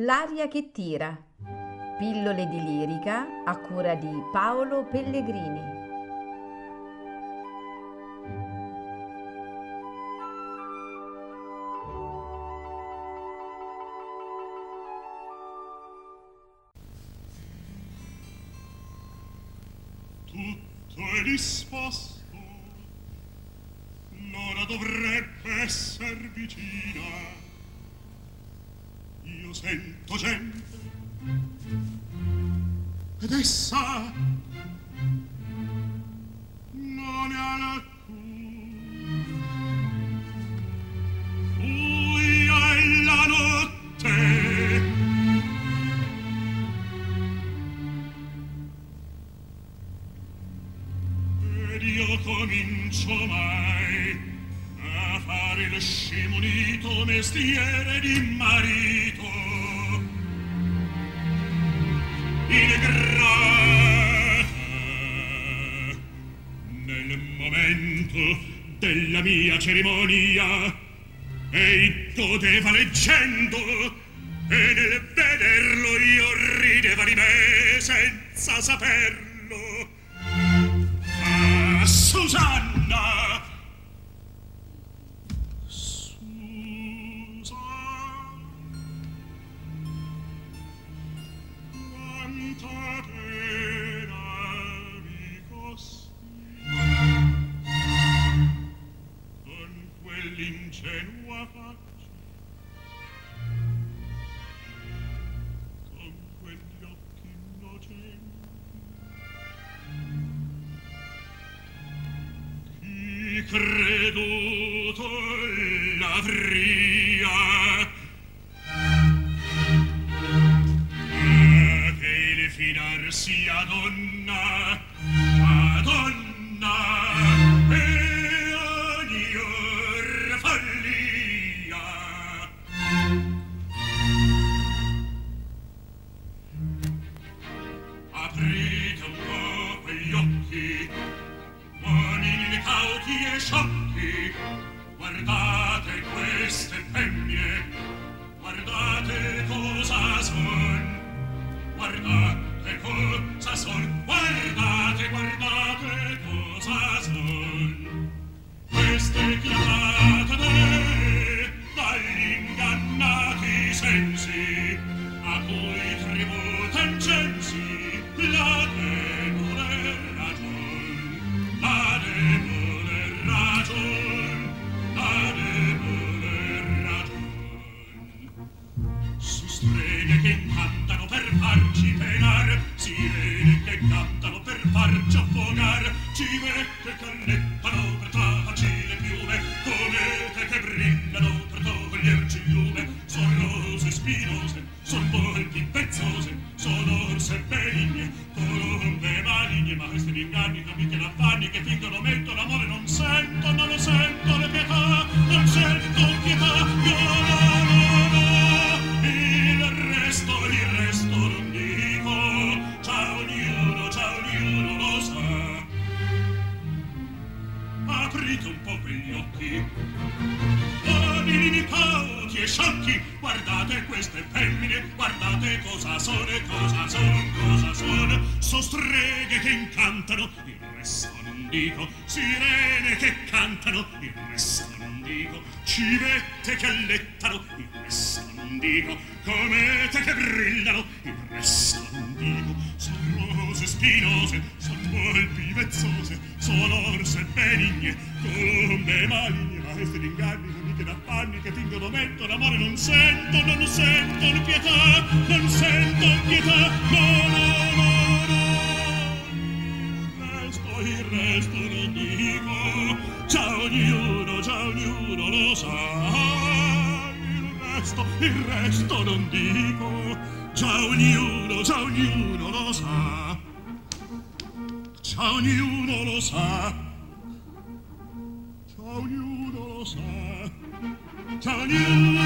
L'aria che tira. Pillole di lirica a cura di Paolo Pellegrini. Tutto è disposto, l'ora dovrebbe esser vicina. Io sento gente ed essa non è alcun. Buia è la notte ed io comincio mai fare il scimunito mestiere di marito. Ingrata nel momento della mia cerimonia ei godeva leggendo e nel vederlo io rideva di me senza saperlo. Ah Susanna creduto l'avria ah, che il finar sia donna a donna e ogni or follia apri cauti e sciocchi, guardate queste femmine, guardate cosa son, guardate cosa son, streghe che incantano per farci penar, sirene che cantano per farci affogar, civette che allettano per trarci le piume, comete che brillano per toglierci il lume, son rose spinose, son volpi pezzose, son orse benigne, colombe maligne, ma questi mi inganni, amiche l'affanni che fingono mettono amore, non sento, non lo sento, le pietà, non sento quegli occhi, uomini cauti e sciocchi, guardate queste femmine, guardate cosa sono e cosa son, cosa son. So streghe che incantano, il resto non dico, sirene che cantano, il resto non dico, civette che allettano, il resto non dico, comete che brillano, il resto non dico, son rose spinose, son volpi vezzose, son orse benigne, colombe maligne, maestre d'inganni, amiche d'affanni che fingono metto l'amore non sento, non sento pietà, non sento pietà, no, no, no, no. Resto, il resto non dico, già ognuno, già ognuno lo sa. Il resto, il resto non dico, già ognuno, già ognuno lo sa. Ciao ognuno lo sa. Ciao ognuno lo sa. Ciao ognuno